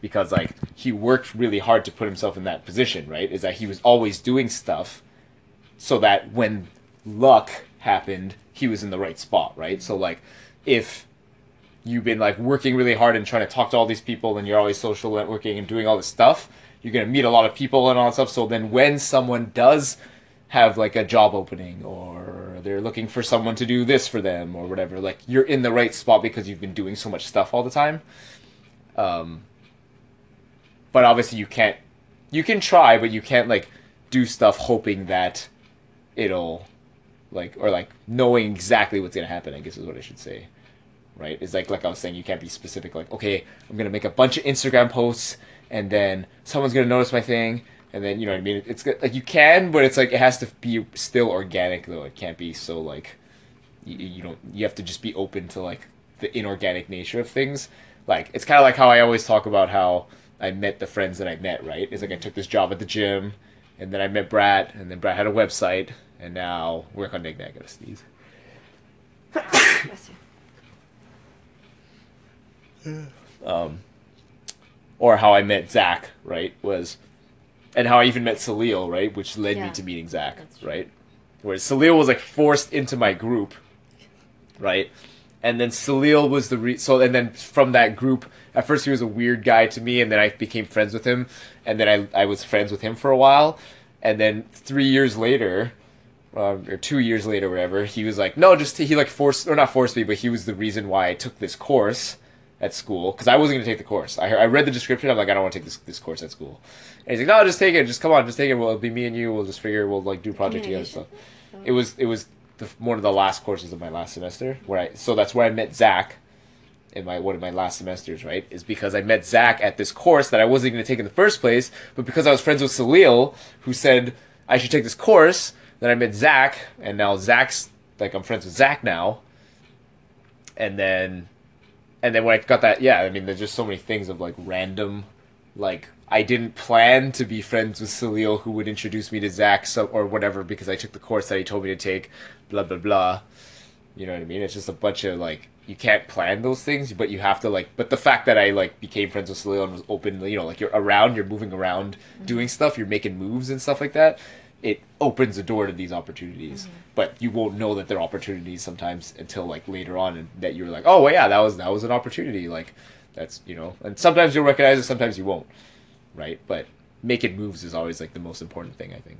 because like he worked really hard to put himself in that position, right? Is that he was always doing stuff so that when luck happened, he was in the right spot, right? So like if you've been like working really hard and trying to talk to all these people and you're always social networking and doing all this stuff, you're gonna meet a lot of people and all that stuff. So then when someone does have like a job opening or they're looking for someone to do this for them or whatever, like you're in the right spot because you've been doing so much stuff all the time. Um, but obviously you can't you can try but you can't like do stuff hoping that it'll like or like knowing exactly what's gonna happen i guess is what i should say right? It's like like i was saying you can't be specific like okay i'm gonna make a bunch of instagram posts and then someone's gonna notice my thing and then you know what i mean? It's like you can but it's like it has to be still organic though. It can't be so like you, you don't you have to just be open to like the inorganic nature of things. Like it's kind of like how i always talk about how I met the friends that I met, right? It's like I took this job at the gym, and then I met Brad, and then Brad had a website, and now work on Nick. I gotta sneeze. um, or how I met Zach, right? Was, and how I even met Salil, right? Which led Yeah, me to meeting Zach, right? Whereas Salil was like forced into my group, right? And then Salil was the re- so, and then from that group, at first he was a weird guy to me, and then I became friends with him, and then I I was friends with him for a while, and then three years later, um, or two years later, whatever, he was like, no, just he like forced or not forced me, but he was the reason why I took this course at school because I wasn't gonna take the course. I I read the description. I'm like, I don't want to take this this course at school. And he's like, no, just take it. Just come on, just take it. Well, it'll be me and you. We'll just figure. We'll like do project together and stuff. It was it was the, one of the last courses of my last semester where I so that's where I met Zach in my one of my last semesters, right? Is because I met Zach at this course that I wasn't going to take in the first place, but because I was friends with Salil, who said I should take this course, then I met Zach, and now Zach's like I'm friends with Zach now, and then and then when I got that, yeah, I mean, there's just so many things of like random, like I didn't plan to be friends with Salil, who would introduce me to Zach, so or whatever, because I took the course that he told me to take, blah blah blah. You know what I mean? It's just a bunch of like you can't plan those things, but you have to like. But the fact that I like became friends with Salil and was open, you know, like you're around, you're moving around, mm-hmm. doing stuff, you're making moves and stuff like that. It opens the door to these opportunities, mm-hmm. but you won't know that they're opportunities sometimes until like later on, and that you're like, oh well, yeah, that was that was an opportunity. Like that's you know, and sometimes you'll recognize it, sometimes you won't, right? But making moves is always like the most important thing, I think.